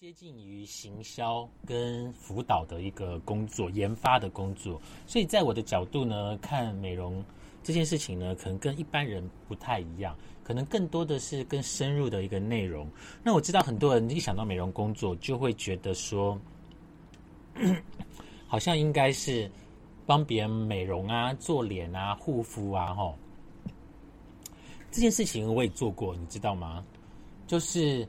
接近于行销跟辅导的一个工作，研发的工作。所以在我的角度呢，看美容这件事情呢，可能跟一般人不太一样，可能更多的是更深入的一个内容。那我知道很多人一想到美容工作，就会觉得说，好像应该是帮别人美容啊、做脸啊、护肤啊，吼。这件事情我也做过，你知道吗？就是。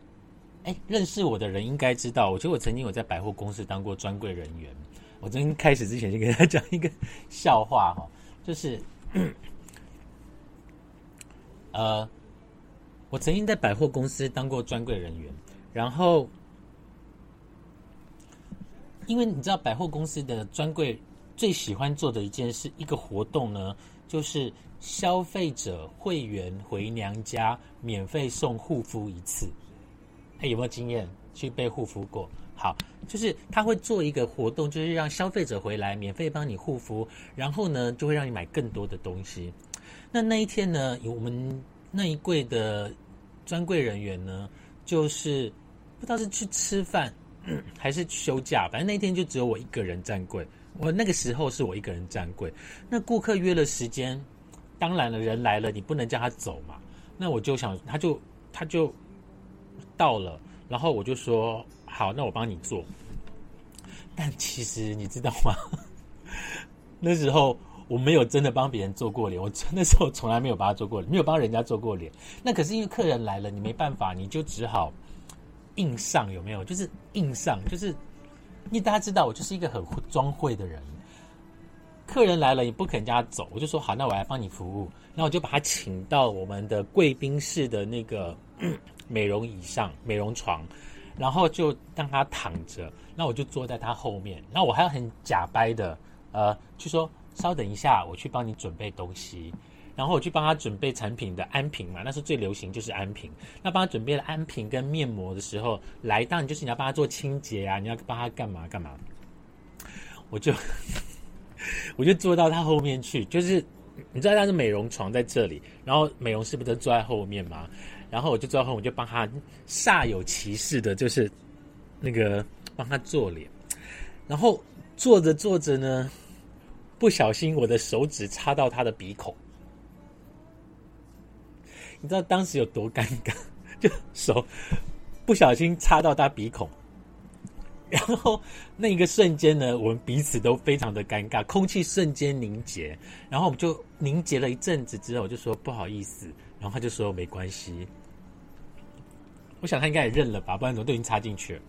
哎，认识我的人应该知道，我觉得我曾经有在百货公司当过专柜人员。我昨天开始之前就跟他讲一个笑话哈，就是，呃，我曾经在百货公司当过专柜人员，然后，因为你知道百货公司的专柜最喜欢做的一件事，一个活动呢，就是消费者会员回娘家免费送护肤一次。哎，有没有经验去被护肤过？好，就是他会做一个活动，就是让消费者回来免费帮你护肤，然后呢，就会让你买更多的东西。那那一天呢，我们那一柜的专柜人员呢，就是不知道是去吃饭还是休假，反正那一天就只有我一个人站柜。我那个时候是我一个人站柜。那顾客约了时间，当然了，人来了，你不能叫他走嘛。那我就想，他就他就。到了，然后我就说好，那我帮你做。但其实你知道吗？那时候我没有真的帮别人做过脸，我那时候从来没有帮他做过脸，没有帮人家做过脸。那可是因为客人来了，你没办法，你就只好硬上，有没有？就是硬上，就是因为大家知道我就是一个很装会的人。客人来了，你不肯叫他走，我就说好，那我来帮你服务。然后我就把他请到我们的贵宾室的那个。美容椅上，美容床，然后就让他躺着，那我就坐在他后面，那我还要很假掰的，呃，就说稍等一下，我去帮你准备东西，然后我去帮他准备产品的安瓶嘛，那是最流行就是安瓶，那帮他准备了安瓶跟面膜的时候，来，当然就是你要帮他做清洁啊，你要帮他干嘛干嘛，我就 我就坐到他后面去，就是你知道他是美容床在这里，然后美容师不都坐在后面吗？然后我就之后我就帮他煞有其事的，就是那个帮他做脸，然后做着做着呢，不小心我的手指插到他的鼻孔，你知道当时有多尴尬？就手不小心插到他鼻孔，然后那一个瞬间呢，我们彼此都非常的尴尬，空气瞬间凝结，然后我们就凝结了一阵子之后，我就说不好意思，然后他就说没关系。我想他应该也认了吧，不然怎么都已经插进去了。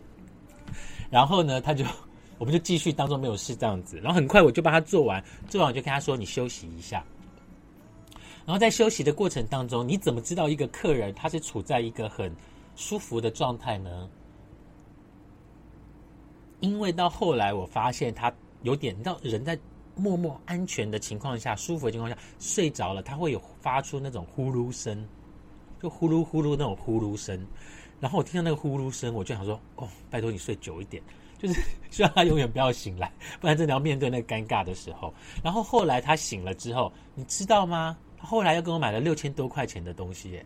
然后呢，他就 我们就继续当做没有事这样子。然后很快我就帮他做完，做完我就跟他说：“你休息一下。”然后在休息的过程当中，你怎么知道一个客人他是处在一个很舒服的状态呢？因为到后来我发现他有点，你知道，人在默默安全的情况下、舒服的情况下睡着了，他会有发出那种呼噜声，就呼噜呼噜那种呼噜声。然后我听到那个呼噜声，我就想说：“哦，拜托你睡久一点，就是希望他永远不要醒来，不然真的要面对那个尴尬的时候。”然后后来他醒了之后，你知道吗？他后来又给我买了六千多块钱的东西耶。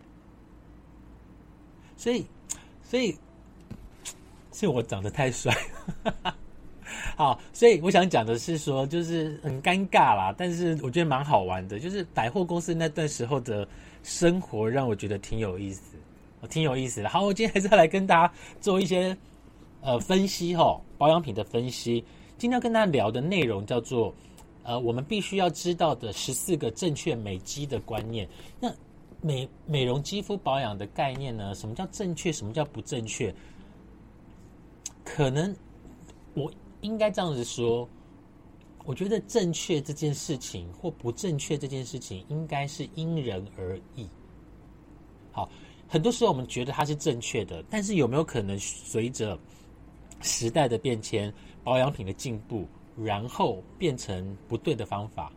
所以，所以是我长得太帅。好，所以我想讲的是说，就是很尴尬啦，但是我觉得蛮好玩的，就是百货公司那段时候的生活让我觉得挺有意思。我挺有意思的。好，我今天还是要来跟大家做一些呃分析哈，保养品的分析。今天要跟大家聊的内容叫做呃，我们必须要知道的十四个正确美肌的观念。那美美容肌肤保养的概念呢？什么叫正确？什么叫不正确？可能我应该这样子说，我觉得正确这件事情或不正确这件事情，应该是因人而异。好。很多时候我们觉得它是正确的，但是有没有可能随着时代的变迁、保养品的进步，然后变成不对的方法，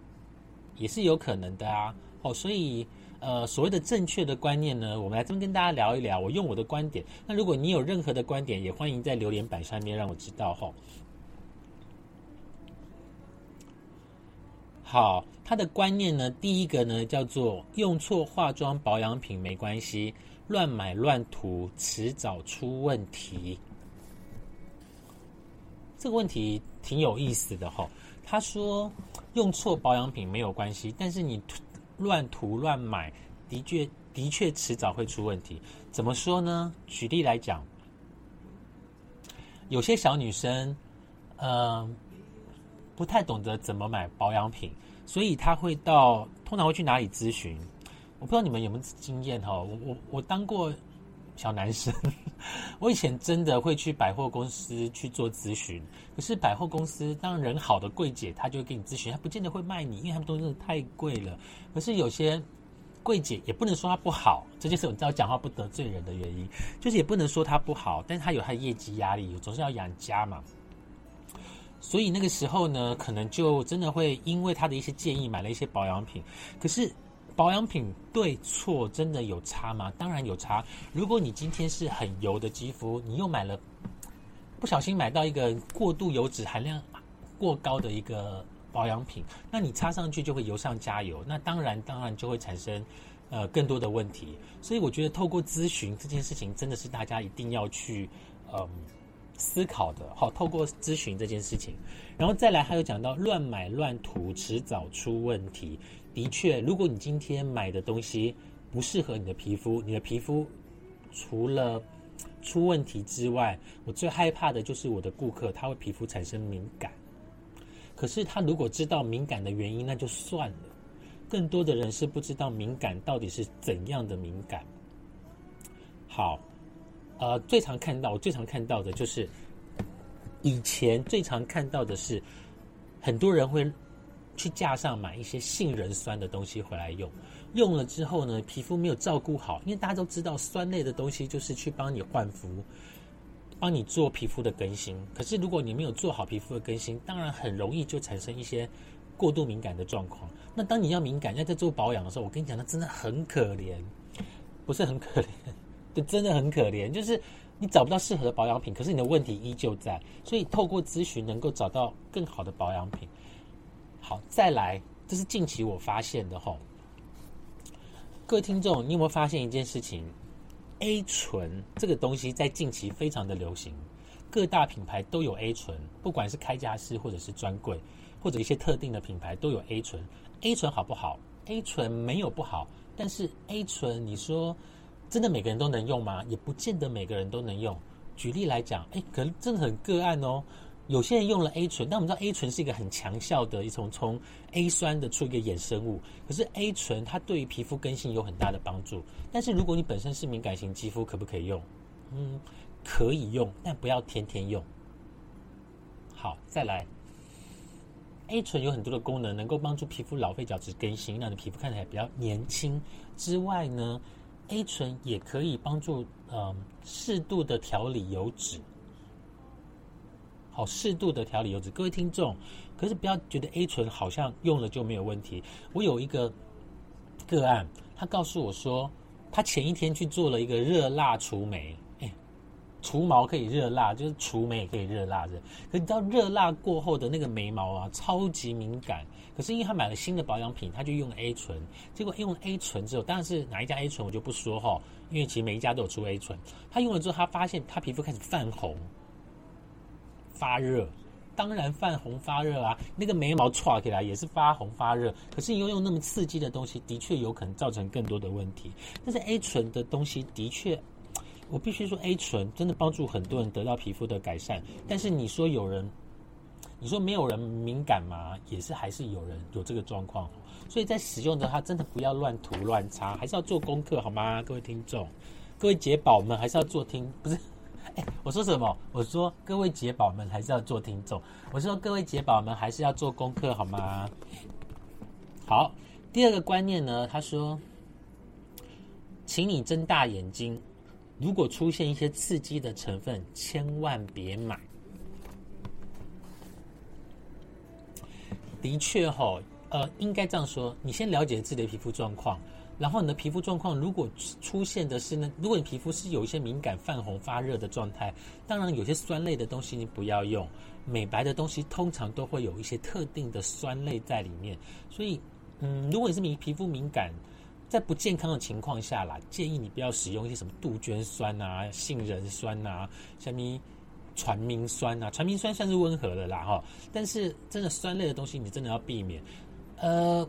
也是有可能的啊。哦，所以呃，所谓的正确的观念呢，我们来这么跟大家聊一聊。我用我的观点，那如果你有任何的观点，也欢迎在留言板上面让我知道哈。好，他的观念呢，第一个呢叫做用错化妆保养品没关系。乱买乱涂，迟早出问题。这个问题挺有意思的哈。他说用错保养品没有关系，但是你乱涂乱买，的确的确迟早会出问题。怎么说呢？举例来讲，有些小女生，嗯，不太懂得怎么买保养品，所以她会到通常会去哪里咨询？我不知道你们有没有经验哈。我我我当过。小男生，我以前真的会去百货公司去做咨询，可是百货公司当人好的柜姐，她就会给你咨询，她不见得会卖你，因为他们东西真的太贵了。可是有些柜姐也不能说她不好，这就是我知道讲话不得罪人的原因，就是也不能说她不好，但是她有她的业绩压力，总是要养家嘛。所以那个时候呢，可能就真的会因为他的一些建议买了一些保养品，可是。保养品对错真的有差吗？当然有差。如果你今天是很油的肌肤，你又买了，不小心买到一个过度油脂含量过高的一个保养品，那你擦上去就会油上加油，那当然当然就会产生呃更多的问题。所以我觉得透过咨询这件事情，真的是大家一定要去嗯思考的。好，透过咨询这件事情，然后再来还有讲到乱买乱涂，迟早出问题。的确，如果你今天买的东西不适合你的皮肤，你的皮肤除了出问题之外，我最害怕的就是我的顾客他会皮肤产生敏感。可是他如果知道敏感的原因，那就算了。更多的人是不知道敏感到底是怎样的敏感。好，呃，最常看到，我最常看到的就是以前最常看到的是很多人会。去架上买一些杏仁酸的东西回来用，用了之后呢，皮肤没有照顾好，因为大家都知道酸类的东西就是去帮你焕肤，帮你做皮肤的更新。可是如果你没有做好皮肤的更新，当然很容易就产生一些过度敏感的状况。那当你要敏感要在做保养的时候，我跟你讲，那真的很可怜，不是很可怜，就，真的很可怜，就是你找不到适合的保养品，可是你的问题依旧在。所以透过咨询能够找到更好的保养品。好，再来，这是近期我发现的吼。各位听众，你有没有发现一件事情？A 醇这个东西在近期非常的流行，各大品牌都有 A 醇，不管是开架式或者是专柜，或者一些特定的品牌都有 A 醇。A 醇好不好？A 醇没有不好，但是 A 醇，你说真的每个人都能用吗？也不见得每个人都能用。举例来讲，哎，可能真的很个案哦。有些人用了 A 醇，但我们知道 A 醇是一个很强效的一种从 A 酸的出一个衍生物。可是 A 醇它对于皮肤更新有很大的帮助。但是如果你本身是敏感型肌肤，可不可以用？嗯，可以用，但不要天天用。好，再来，A 醇有很多的功能，能够帮助皮肤老废角质更新，让你皮肤看起来比较年轻。之外呢，A 醇也可以帮助嗯适度的调理油脂。好，适度的调理油脂，各位听众，可是不要觉得 A 醇好像用了就没有问题。我有一个个案，他告诉我说，他前一天去做了一个热蜡除眉，哎，除毛可以热蜡，就是除眉也可以热蜡的。可你知道热蜡过后的那个眉毛啊，超级敏感。可是因为他买了新的保养品，他就用 A 醇，结果用了 A 醇之后，当然是哪一家 A 醇我就不说哈，因为其实每一家都有出 A 醇。他用了之后，他发现他皮肤开始泛红。发热，当然泛红发热啊，那个眉毛歘起来也是发红发热。可是你又用那么刺激的东西，的确有可能造成更多的问题。但是 A 醇的东西的确，我必须说 A 醇真的帮助很多人得到皮肤的改善。但是你说有人，你说没有人敏感吗？也是还是有人有这个状况。所以在使用的它真的不要乱涂乱擦，还是要做功课好吗？各位听众，各位解宝们还是要做听，不是。哎，我说什么？我说各位姐宝们还是要做听众。我说各位姐宝们还是要做功课，好吗？好，第二个观念呢，他说，请你睁大眼睛，如果出现一些刺激的成分，千万别买。的确，哈，呃，应该这样说，你先了解自己的皮肤状况。然后你的皮肤状况如果出现的是呢，如果你皮肤是有一些敏感、泛红、发热的状态，当然有些酸类的东西你不要用。美白的东西通常都会有一些特定的酸类在里面，所以，嗯，如果你是敏皮肤敏感，在不健康的情况下啦，建议你不要使用一些什么杜鹃酸啊、杏仁酸啊、什么传明酸啊，传明酸算是温和的啦哈，但是真的酸类的东西你真的要避免。呃，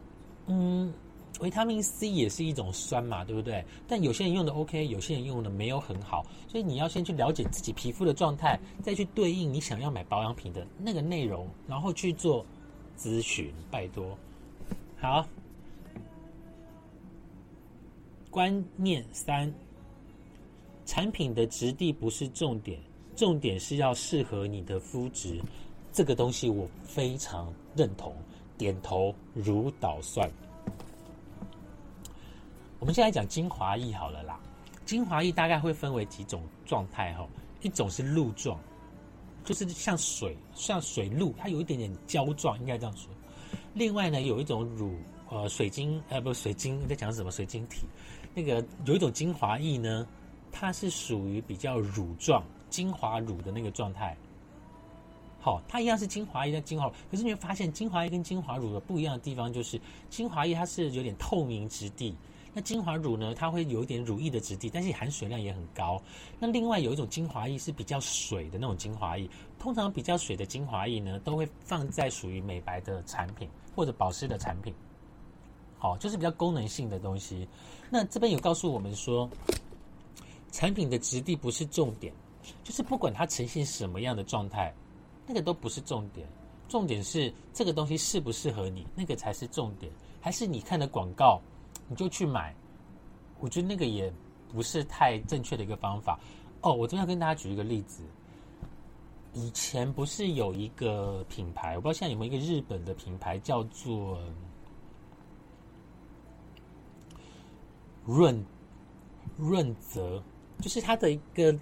嗯，维他命 C 也是一种酸嘛，对不对？但有些人用的 OK，有些人用的没有很好，所以你要先去了解自己皮肤的状态，再去对应你想要买保养品的那个内容，然后去做咨询，拜托。好，观念三，产品的质地不是重点，重点是要适合你的肤质。这个东西我非常认同。点头如捣蒜。我们现在讲精华液好了啦，精华液大概会分为几种状态哈，一种是露状，就是像水像水露，它有一点点胶状，应该这样说。另外呢，有一种乳呃水晶呃不水晶在讲什么水晶体，那个有一种精华液呢，它是属于比较乳状精华乳的那个状态。好，它一样是精华液，但精华乳，可是你会发现精华液跟精华乳的不一样的地方，就是精华液它是有点透明质地，那精华乳呢，它会有一点乳液的质地，但是含水量也很高。那另外有一种精华液是比较水的那种精华液，通常比较水的精华液呢，都会放在属于美白的产品或者保湿的产品。好，就是比较功能性的东西。那这边有告诉我们说，产品的质地不是重点，就是不管它呈现什么样的状态。那个都不是重点，重点是这个东西适不适合你，那个才是重点。还是你看的广告，你就去买？我觉得那个也不是太正确的一个方法。哦，我这边要跟大家举一个例子。以前不是有一个品牌，我不知道现在有没有一个日本的品牌叫做润润泽，就是它的一个。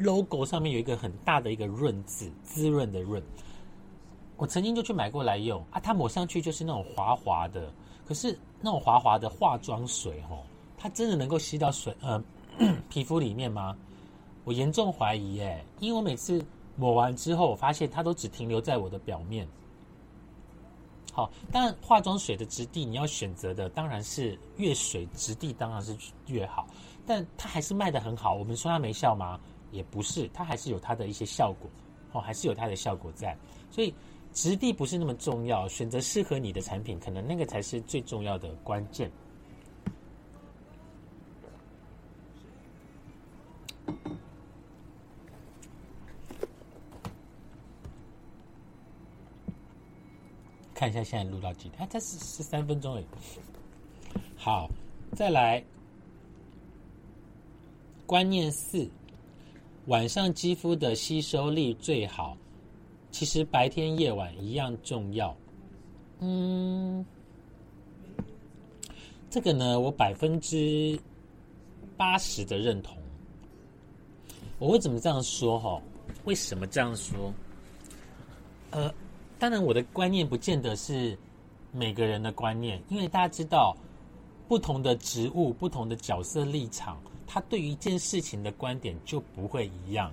logo 上面有一个很大的一个润字，滋润的润。我曾经就去买过来用啊，它抹上去就是那种滑滑的。可是那种滑滑的化妆水，哦，它真的能够吸到水呃 皮肤里面吗？我严重怀疑耶，因为我每次抹完之后，我发现它都只停留在我的表面。好，当然化妆水的质地你要选择的当然是越水质地当然是越好，但它还是卖的很好。我们说它没效吗？也不是，它还是有它的一些效果，哦，还是有它的效果在。所以质地不是那么重要，选择适合你的产品，可能那个才是最重要的关键。看一下现在录到几点？才是十三分钟诶。好，再来，观念四。晚上肌肤的吸收力最好，其实白天夜晚一样重要。嗯，这个呢，我百分之八十的认同。我为什么这样说？哈，为什么这样说？呃，当然，我的观念不见得是每个人的观念，因为大家知道，不同的职务、不同的角色立场。他对于一件事情的观点就不会一样，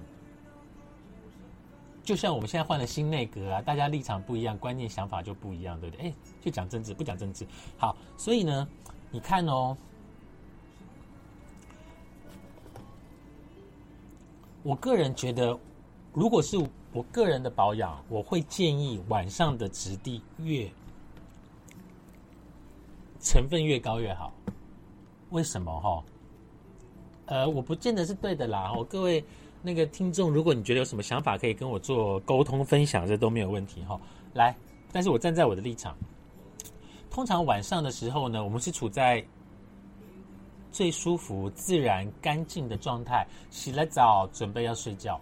就像我们现在换了新内阁啊，大家立场不一样，观念想法就不一样，对不对？哎，就讲政治，不讲政治。好，所以呢，你看哦，我个人觉得，如果是我个人的保养，我会建议晚上的质地越成分越高越好。为什么？哈？呃，我不见得是对的啦。哦，各位那个听众，如果你觉得有什么想法，可以跟我做沟通分享，这都没有问题哈。来，但是我站在我的立场，通常晚上的时候呢，我们是处在最舒服、自然、干净的状态，洗了澡准备要睡觉，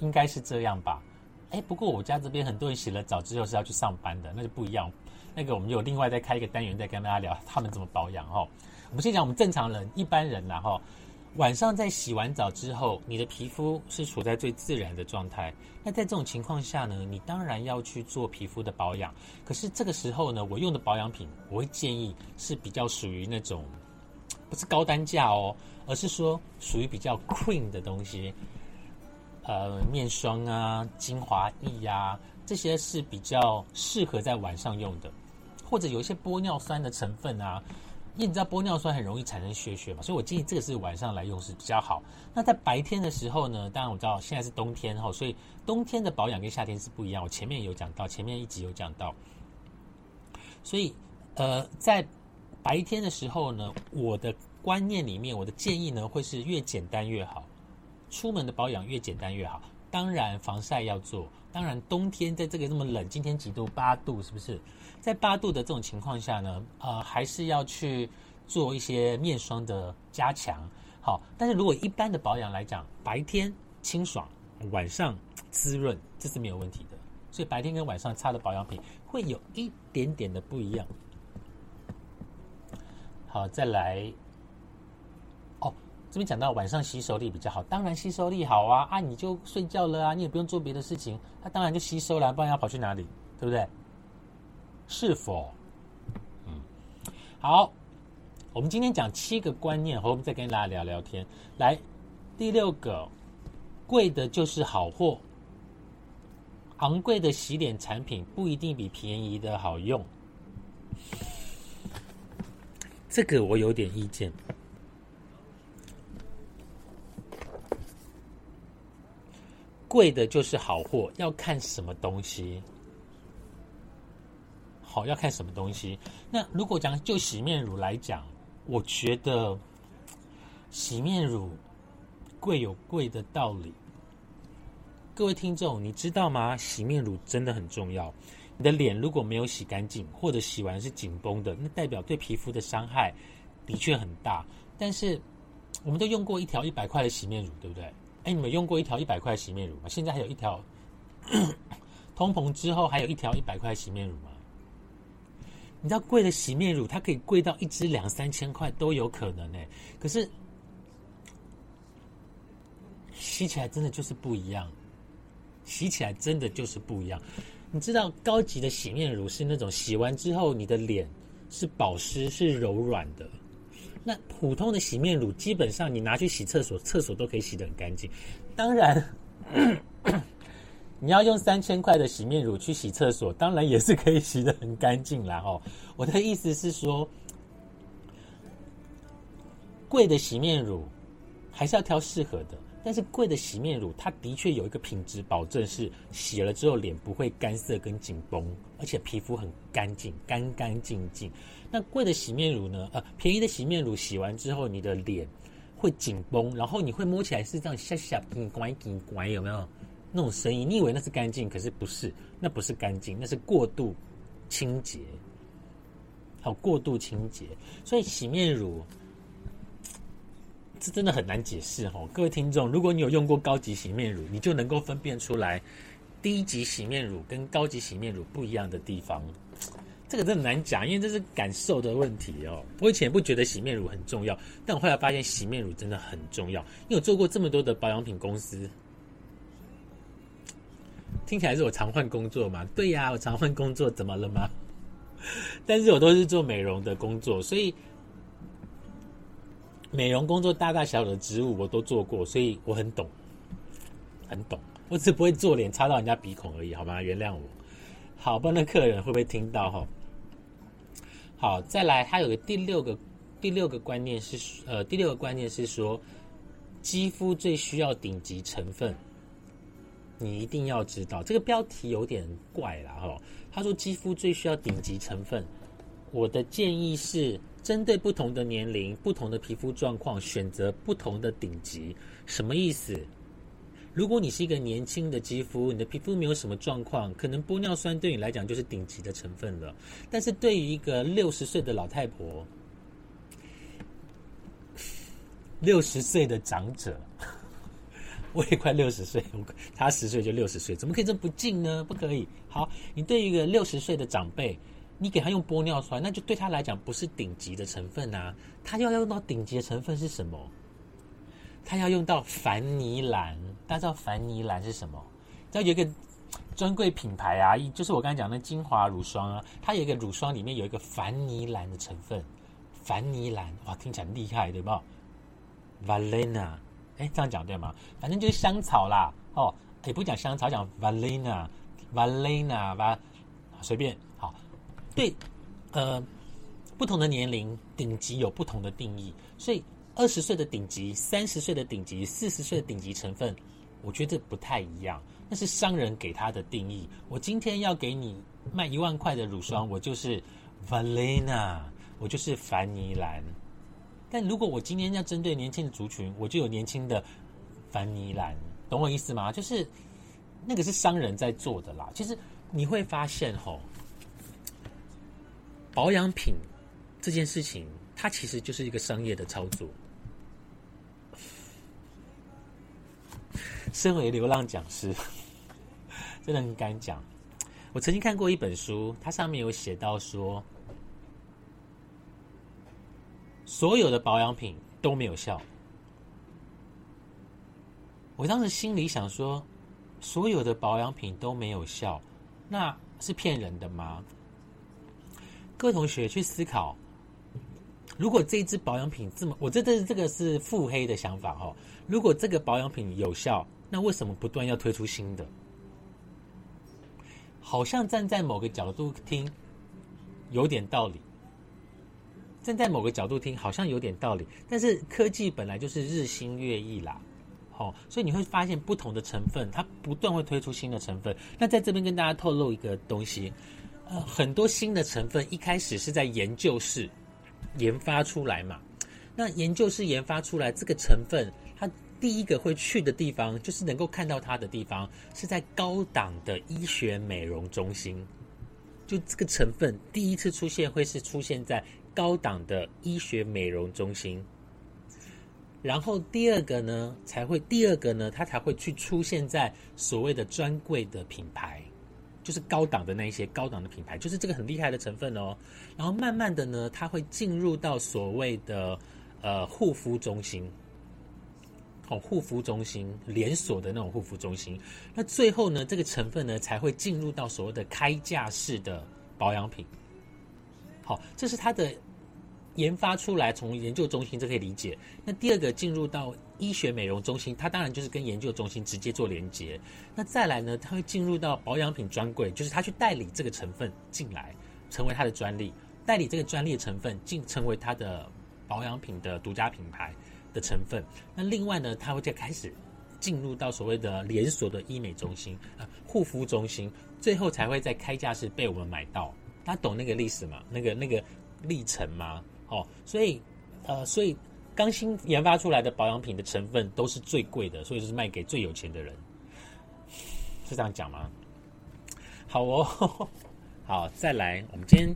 应该是这样吧？哎，不过我家这边很多人洗了澡之后是要去上班的，那就不一样。那个我们有另外再开一个单元，再跟大家聊他们怎么保养哈。我们先讲我们正常人、一般人然后。晚上在洗完澡之后，你的皮肤是处在最自然的状态。那在这种情况下呢，你当然要去做皮肤的保养。可是这个时候呢，我用的保养品，我会建议是比较属于那种不是高单价哦，而是说属于比较 cream 的东西。呃，面霜啊、精华液呀，这些是比较适合在晚上用的。或者有一些玻尿酸的成分啊。因为你知道玻尿酸很容易产生血血嘛，所以我建议这个是晚上来用是比较好。那在白天的时候呢，当然我知道现在是冬天哈，所以冬天的保养跟夏天是不一样。我前面有讲到，前面一集有讲到，所以呃，在白天的时候呢，我的观念里面，我的建议呢会是越简单越好，出门的保养越简单越好。当然防晒要做，当然冬天在这个这么冷，今天几度？八度是不是？在八度的这种情况下呢，呃，还是要去做一些面霜的加强。好，但是如果一般的保养来讲，白天清爽，晚上滋润，这是没有问题的。所以白天跟晚上擦的保养品会有一点点的不一样。好，再来。这边讲到晚上吸收力比较好，当然吸收力好啊啊，你就睡觉了啊，你也不用做别的事情，它当然就吸收了，不然要跑去哪里？对不对？是否？嗯，好，我们今天讲七个观念，后我们再跟大家聊聊天。来，第六个，贵的就是好货，昂贵的洗脸产品不一定比便宜的好用。这个我有点意见。贵的就是好货，要看什么东西。好，要看什么东西。那如果讲就洗面乳来讲，我觉得洗面乳贵有贵的道理。各位听众，你知道吗？洗面乳真的很重要。你的脸如果没有洗干净，或者洗完是紧绷的，那代表对皮肤的伤害的确很大。但是我们都用过一条一百块的洗面乳，对不对？哎，你们用过一条一百块洗面乳吗？现在还有一条通膨之后还有一条一百块洗面乳吗？你知道贵的洗面乳，它可以贵到一支两三千块都有可能呢。可是洗起来真的就是不一样，洗起来真的就是不一样。你知道高级的洗面乳是那种洗完之后你的脸是保湿是柔软的，那普通的洗面乳基本上你拿去洗厕所，厕所都可以洗得很干净。当然。你要用三千块的洗面乳去洗厕所，当然也是可以洗得很干净啦。哦，我的意思是说，贵的洗面乳还是要挑适合的。但是贵的洗面乳，它的确有一个品质保证，是洗了之后脸不会干涩跟紧绷，而且皮肤很干净，干干净净。那贵的洗面乳呢？呃，便宜的洗面乳洗完之后，你的脸会紧绷，然后你会摸起来是这样下下紧乖紧乖，有没有？那种声音，你以为那是干净，可是不是，那不是干净，那是过度清洁，好过度清洁。所以洗面乳，这真的很难解释哦。各位听众，如果你有用过高级洗面乳，你就能够分辨出来低级洗面乳跟高级洗面乳不一样的地方。这个真的难讲，因为这是感受的问题哦。我以前不觉得洗面乳很重要，但我后来发现洗面乳真的很重要，因为我做过这么多的保养品公司。听起来是我常换工作嘛？对呀，我常换工作，怎么了吗？但是我都是做美容的工作，所以美容工作大大小小的职务我都做过，所以我很懂，很懂。我只不会做脸插到人家鼻孔而已，好吗？原谅我。好，不知道那客人会不会听到哈？好，再来，还有个第六个第六个观念是，呃，第六个观念是说，肌肤最需要顶级成分。你一定要知道，这个标题有点怪了哈。他说肌肤最需要顶级成分，我的建议是针对不同的年龄、不同的皮肤状况，选择不同的顶级。什么意思？如果你是一个年轻的肌肤，你的皮肤没有什么状况，可能玻尿酸对你来讲就是顶级的成分了。但是对于一个六十岁的老太婆，六十岁的长者。我也快六十岁，他十岁就六十岁，怎么可以这么不敬呢？不可以。好，你对于一个六十岁的长辈，你给他用玻尿酸，那就对他来讲不是顶级的成分啊。他要用到顶级的成分是什么？他要用到凡尼兰。大家知道凡尼兰是什么？知道有一个专柜品牌啊，就是我刚才讲的精华乳霜啊，它有一个乳霜里面有一个凡尼兰的成分。凡尼兰，哇，听起来厉害，对不？Valena。哎，这样讲对吗？反正就是香草啦，哦，也不讲香草，讲 Valena，Valena 吧随便好。对，呃不同的年龄，顶级有不同的定义，所以二十岁的顶级、三十岁的顶级、四十岁的顶级成分，我觉得不太一样。那是商人给他的定义。我今天要给你卖一万块的乳霜，我就是 Valena，我就是凡尼兰。但如果我今天要针对年轻的族群，我就有年轻的凡尼兰，懂我意思吗？就是那个是商人在做的啦。其实你会发现，吼，保养品这件事情，它其实就是一个商业的操作。身为流浪讲师，真的很敢讲。我曾经看过一本书，它上面有写到说，所有的保养品都没有效。我当时心里想说，所有的保养品都没有效，那是骗人的吗？各位同学去思考，如果这支保养品这么，我这这这个是腹黑的想法哈。如果这个保养品有效，那为什么不断要推出新的？好像站在某个角度听，有点道理；站在某个角度听，好像有点道理。但是科技本来就是日新月异啦，好，所以你会发现不同的成分，它不断会推出新的成分。那在这边跟大家透露一个东西，呃，很多新的成分一开始是在研究室研发出来嘛。那研究室研发出来这个成分，第一个会去的地方，就是能够看到它的地方，是在高档的医学美容中心。就这个成分第一次出现，会是出现在高档的医学美容中心。然后第二个呢，才会第二个呢，它才会去出现在所谓的专柜的品牌，就是高档的那一些高档的品牌，就是这个很厉害的成分哦。然后慢慢的呢，它会进入到所谓的呃护肤中心。哦，护肤中心连锁的那种护肤中心，那最后呢，这个成分呢才会进入到所谓的开架式的保养品。好，这是它的研发出来，从研究中心这可以理解。那第二个进入到医学美容中心，它当然就是跟研究中心直接做连接。那再来呢，它会进入到保养品专柜，就是它去代理这个成分进来，成为它的专利，代理这个专利的成分进成为它的保养品的独家品牌。的成分，那另外呢，它会再开始进入到所谓的连锁的医美中心啊、护肤中心，最后才会在开价时被我们买到。大家懂那个历史吗？那个那个历程吗？哦，所以呃，所以刚新研发出来的保养品的成分都是最贵的，所以就是卖给最有钱的人，是这样讲吗？好哦，好，再来，我们今天。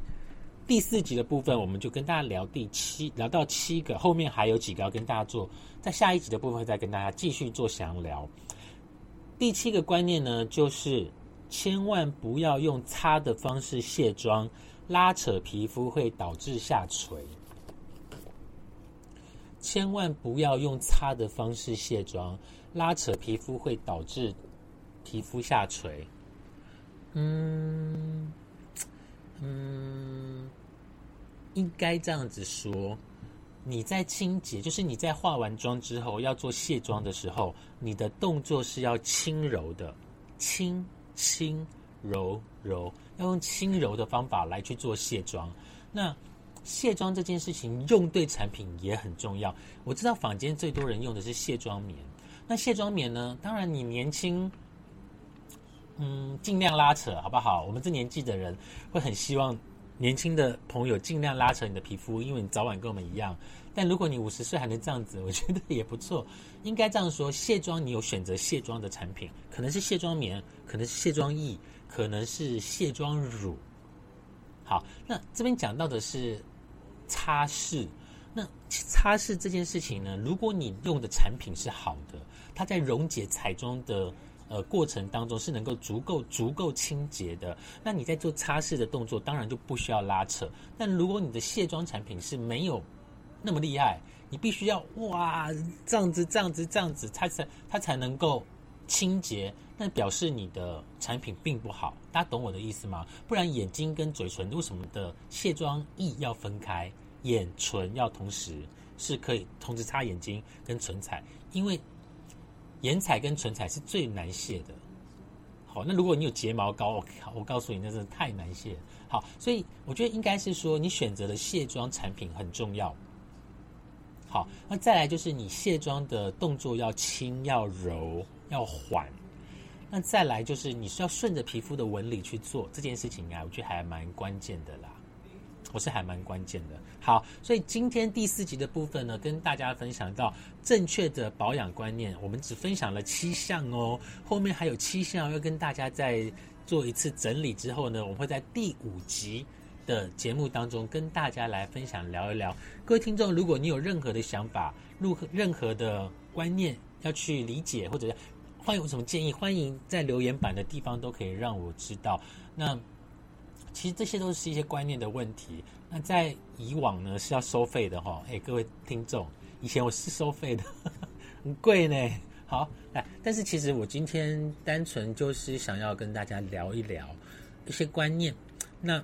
第四集的部分，我们就跟大家聊第七，聊到七个，后面还有几个要跟大家做，在下一集的部分再跟大家继续做详聊。第七个观念呢，就是千万不要用擦的方式卸妆，拉扯皮肤会导致下垂。千万不要用擦的方式卸妆，拉扯皮肤会导致皮肤下垂。嗯。嗯，应该这样子说，你在清洁，就是你在化完妆之后要做卸妆的时候，你的动作是要轻柔的，轻轻柔柔，要用轻柔的方法来去做卸妆。那卸妆这件事情用对产品也很重要。我知道坊间最多人用的是卸妆棉，那卸妆棉呢，当然你年轻。嗯，尽量拉扯，好不好？我们这年纪的人会很希望年轻的朋友尽量拉扯你的皮肤，因为你早晚跟我们一样。但如果你五十岁还能这样子，我觉得也不错。应该这样说，卸妆你有选择卸妆的产品，可能是卸妆棉，可能是卸妆液，可能是卸妆乳。好，那这边讲到的是擦拭。那擦拭这件事情呢，如果你用的产品是好的，它在溶解彩妆的。呃，过程当中是能够足够足够清洁的，那你在做擦拭的动作，当然就不需要拉扯。但如果你的卸妆产品是没有那么厉害，你必须要哇这样子这样子这样子，它才它才能够清洁，那表示你的产品并不好。大家懂我的意思吗？不然眼睛跟嘴唇为什么的卸妆液要分开，眼唇要同时是可以同时擦眼睛跟唇彩，因为。眼彩跟唇彩是最难卸的，好，那如果你有睫毛膏，我我告诉你，那真的太难卸。好，所以我觉得应该是说，你选择的卸妆产品很重要。好，那再来就是你卸妆的动作要轻、要柔、要缓。那再来就是你是要顺着皮肤的纹理去做这件事情啊，我觉得还蛮关键的啦。我是还蛮关键的。好，所以今天第四集的部分呢，跟大家分享到正确的保养观念，我们只分享了七项哦，后面还有七项要跟大家再做一次整理之后呢，我们会在第五集的节目当中跟大家来分享聊一聊。各位听众，如果你有任何的想法、任何任何的观念要去理解，或者欢迎有什么建议，欢迎在留言板的地方都可以让我知道。那其实这些都是一些观念的问题。那在以往呢是要收费的哈，哎，各位听众，以前我是收费的，很贵呢。好，来，但是其实我今天单纯就是想要跟大家聊一聊一些观念。那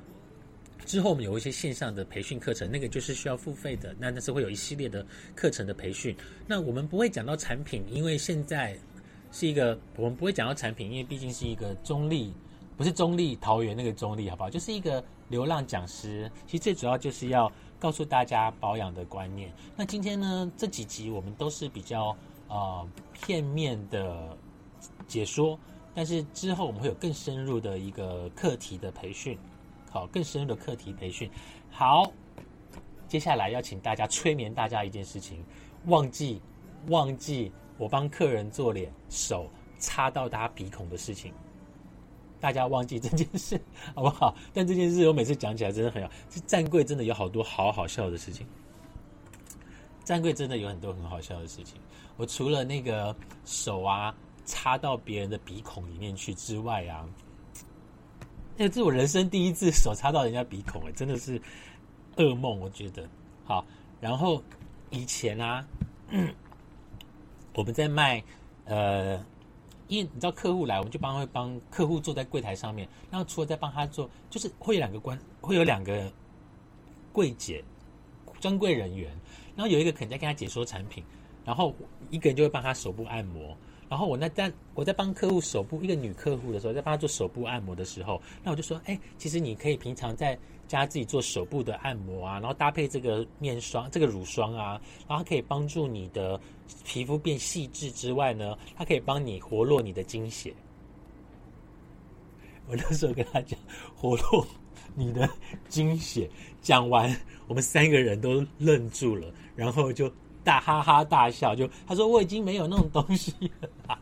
之后我们有一些线上的培训课程，那个就是需要付费的。那那是会有一系列的课程的培训。那我们不会讲到产品，因为现在是一个我们不会讲到产品，因为毕竟是一个中立。不是中立桃园那个中立，好不好？就是一个流浪讲师。其实最主要就是要告诉大家保养的观念。那今天呢，这几集我们都是比较呃片面的解说，但是之后我们会有更深入的一个课题的培训，好，更深入的课题培训。好，接下来要请大家催眠大家一件事情，忘记忘记我帮客人做脸，手插到他鼻孔的事情。大家忘记这件事 好不好？但这件事我每次讲起来真的很好。这站柜真的有好多好好笑的事情，站柜真的有很多很好笑的事情。我除了那个手啊插到别人的鼻孔里面去之外啊，那这是我人生第一次手插到人家鼻孔，哎，真的是噩梦。我觉得好。然后以前啊，我们在卖呃。因为你知道客户来，我们就帮会帮客户坐在柜台上面。然后除了在帮他做，就是会有两个关，会有两个柜姐、专柜人员。然后有一个可能在跟他解说产品，然后一个人就会帮他手部按摩。然后我那在我在帮客户手部一个女客户的时候，在帮他做手部按摩的时候，那我就说：哎，其实你可以平常在家自己做手部的按摩啊，然后搭配这个面霜、这个乳霜啊，然后可以帮助你的皮肤变细致之外呢，它可以帮你活络你的精血。我那时候跟他讲活络你的精血，讲完我们三个人都愣住了，然后就。大哈哈大笑，就他说我已经没有那种东西了。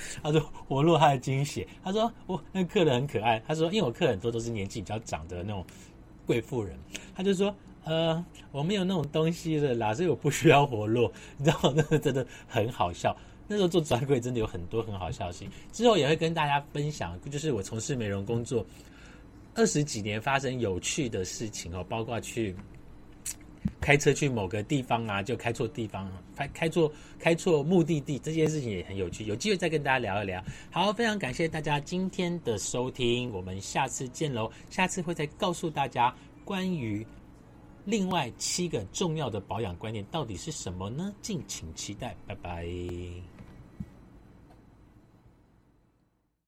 他说活络他的精血。他说我那客人很可爱。他说因为我客人很多都是年纪比较长的那种贵妇人，他就说呃我没有那种东西的啦，所以我不需要活络。你知道 那个真的很好笑。那时候做专柜真的有很多很好笑的事情。之后也会跟大家分享，就是我从事美容工作二十几年发生有趣的事情哦，包括去。开车去某个地方啊，就开错地方，开开错开错目的地，这件事情也很有趣。有机会再跟大家聊一聊。好，非常感谢大家今天的收听，我们下次见喽。下次会再告诉大家关于另外七个重要的保养观念到底是什么呢？敬请期待，拜拜。